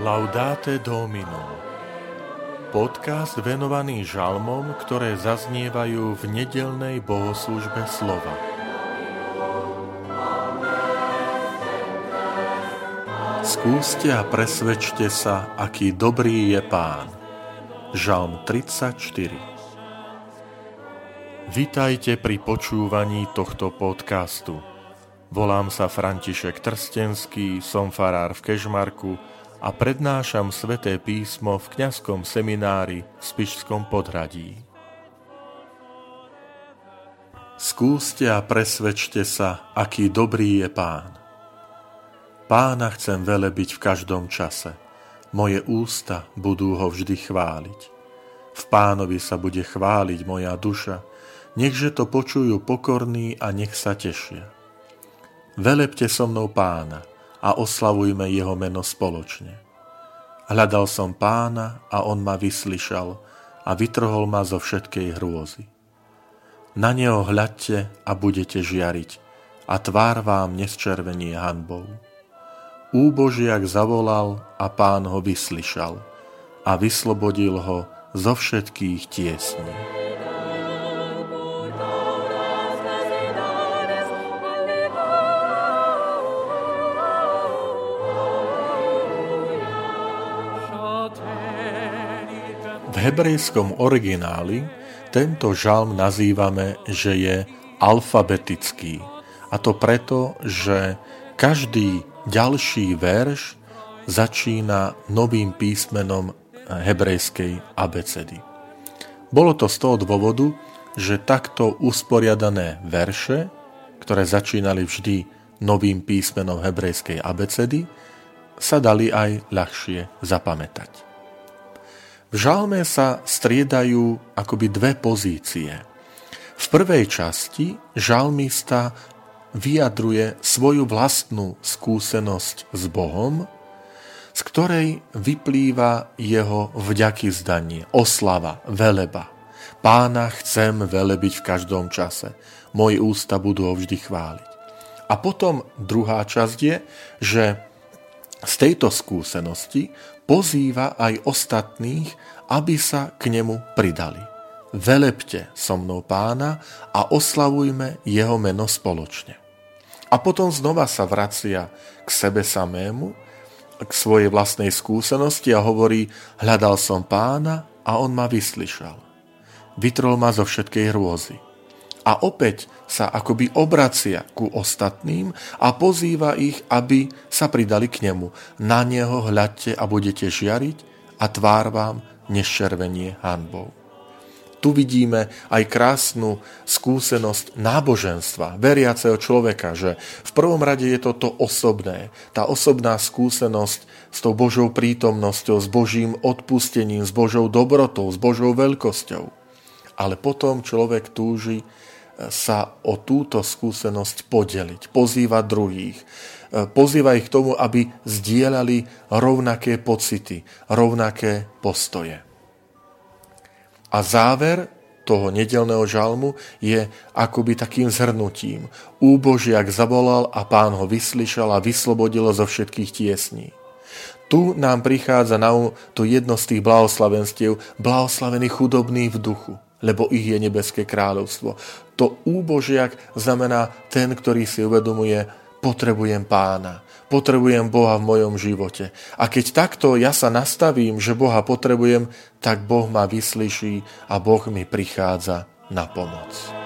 Laudate Domino Podcast venovaný žalmom, ktoré zaznievajú v nedelnej bohoslužbe slova. Skúste a presvedčte sa, aký dobrý je Pán. Žalm 34 Vitajte pri počúvaní tohto podcastu. Volám sa František Trstenský, som farár v Kežmarku, a prednášam sveté písmo v kňazskom seminári v Spišskom podhradí. Skúste a presvedčte sa, aký dobrý je Pán. Pána chcem velebiť v každom čase. Moje ústa budú ho vždy chváliť. V pánovi sa bude chváliť moja duša, nechže to počujú pokorní a nech sa tešia. Velepte so mnou pána, a oslavujme jeho meno spoločne. Hľadal som pána a on ma vyslyšal a vytrhol ma zo všetkej hrôzy. Na neho hľadte a budete žiariť a tvár vám nesčervenie hanbou. Úbožiak zavolal a pán ho vyslyšal a vyslobodil ho zo všetkých tiesní. V hebrejskom origináli tento žalm nazývame, že je alfabetický. A to preto, že každý ďalší verš začína novým písmenom hebrejskej abecedy. Bolo to z toho dôvodu, že takto usporiadané verše, ktoré začínali vždy novým písmenom hebrejskej abecedy, sa dali aj ľahšie zapamätať. V žalme sa striedajú akoby dve pozície. V prvej časti žalmista vyjadruje svoju vlastnú skúsenosť s Bohom, z ktorej vyplýva jeho vďaky zdanie, oslava, veleba. Pána chcem velebiť v každom čase. Moje ústa budú ho vždy chváliť. A potom druhá časť je, že z tejto skúsenosti pozýva aj ostatných, aby sa k nemu pridali. Velepte so mnou pána a oslavujme jeho meno spoločne. A potom znova sa vracia k sebe samému, k svojej vlastnej skúsenosti a hovorí, hľadal som pána a on ma vyslyšal. Vytrol ma zo všetkej hrôzy. A opäť sa akoby obracia ku ostatným a pozýva ich, aby sa pridali k nemu. Na neho hľadte a budete žiariť a tvár vám neščervenie hanbou. Tu vidíme aj krásnu skúsenosť náboženstva, veriaceho človeka, že v prvom rade je to to osobné, tá osobná skúsenosť s tou Božou prítomnosťou, s Božím odpustením, s Božou dobrotou, s Božou veľkosťou. Ale potom človek túži sa o túto skúsenosť podeliť, pozývať druhých, e, pozýva ich k tomu, aby zdieľali rovnaké pocity, rovnaké postoje. A záver toho nedelného žalmu je akoby takým zhrnutím. Úbožiak zavolal a pán ho vyslyšal a vyslobodil zo všetkých tiesní. Tu nám prichádza na um to jedno z tých blahoslavenstiev, blahoslavený chudobný v duchu lebo ich je nebeské kráľovstvo. To úbožiak znamená ten, ktorý si uvedomuje, potrebujem pána, potrebujem Boha v mojom živote. A keď takto ja sa nastavím, že Boha potrebujem, tak Boh ma vyslyší a Boh mi prichádza na pomoc.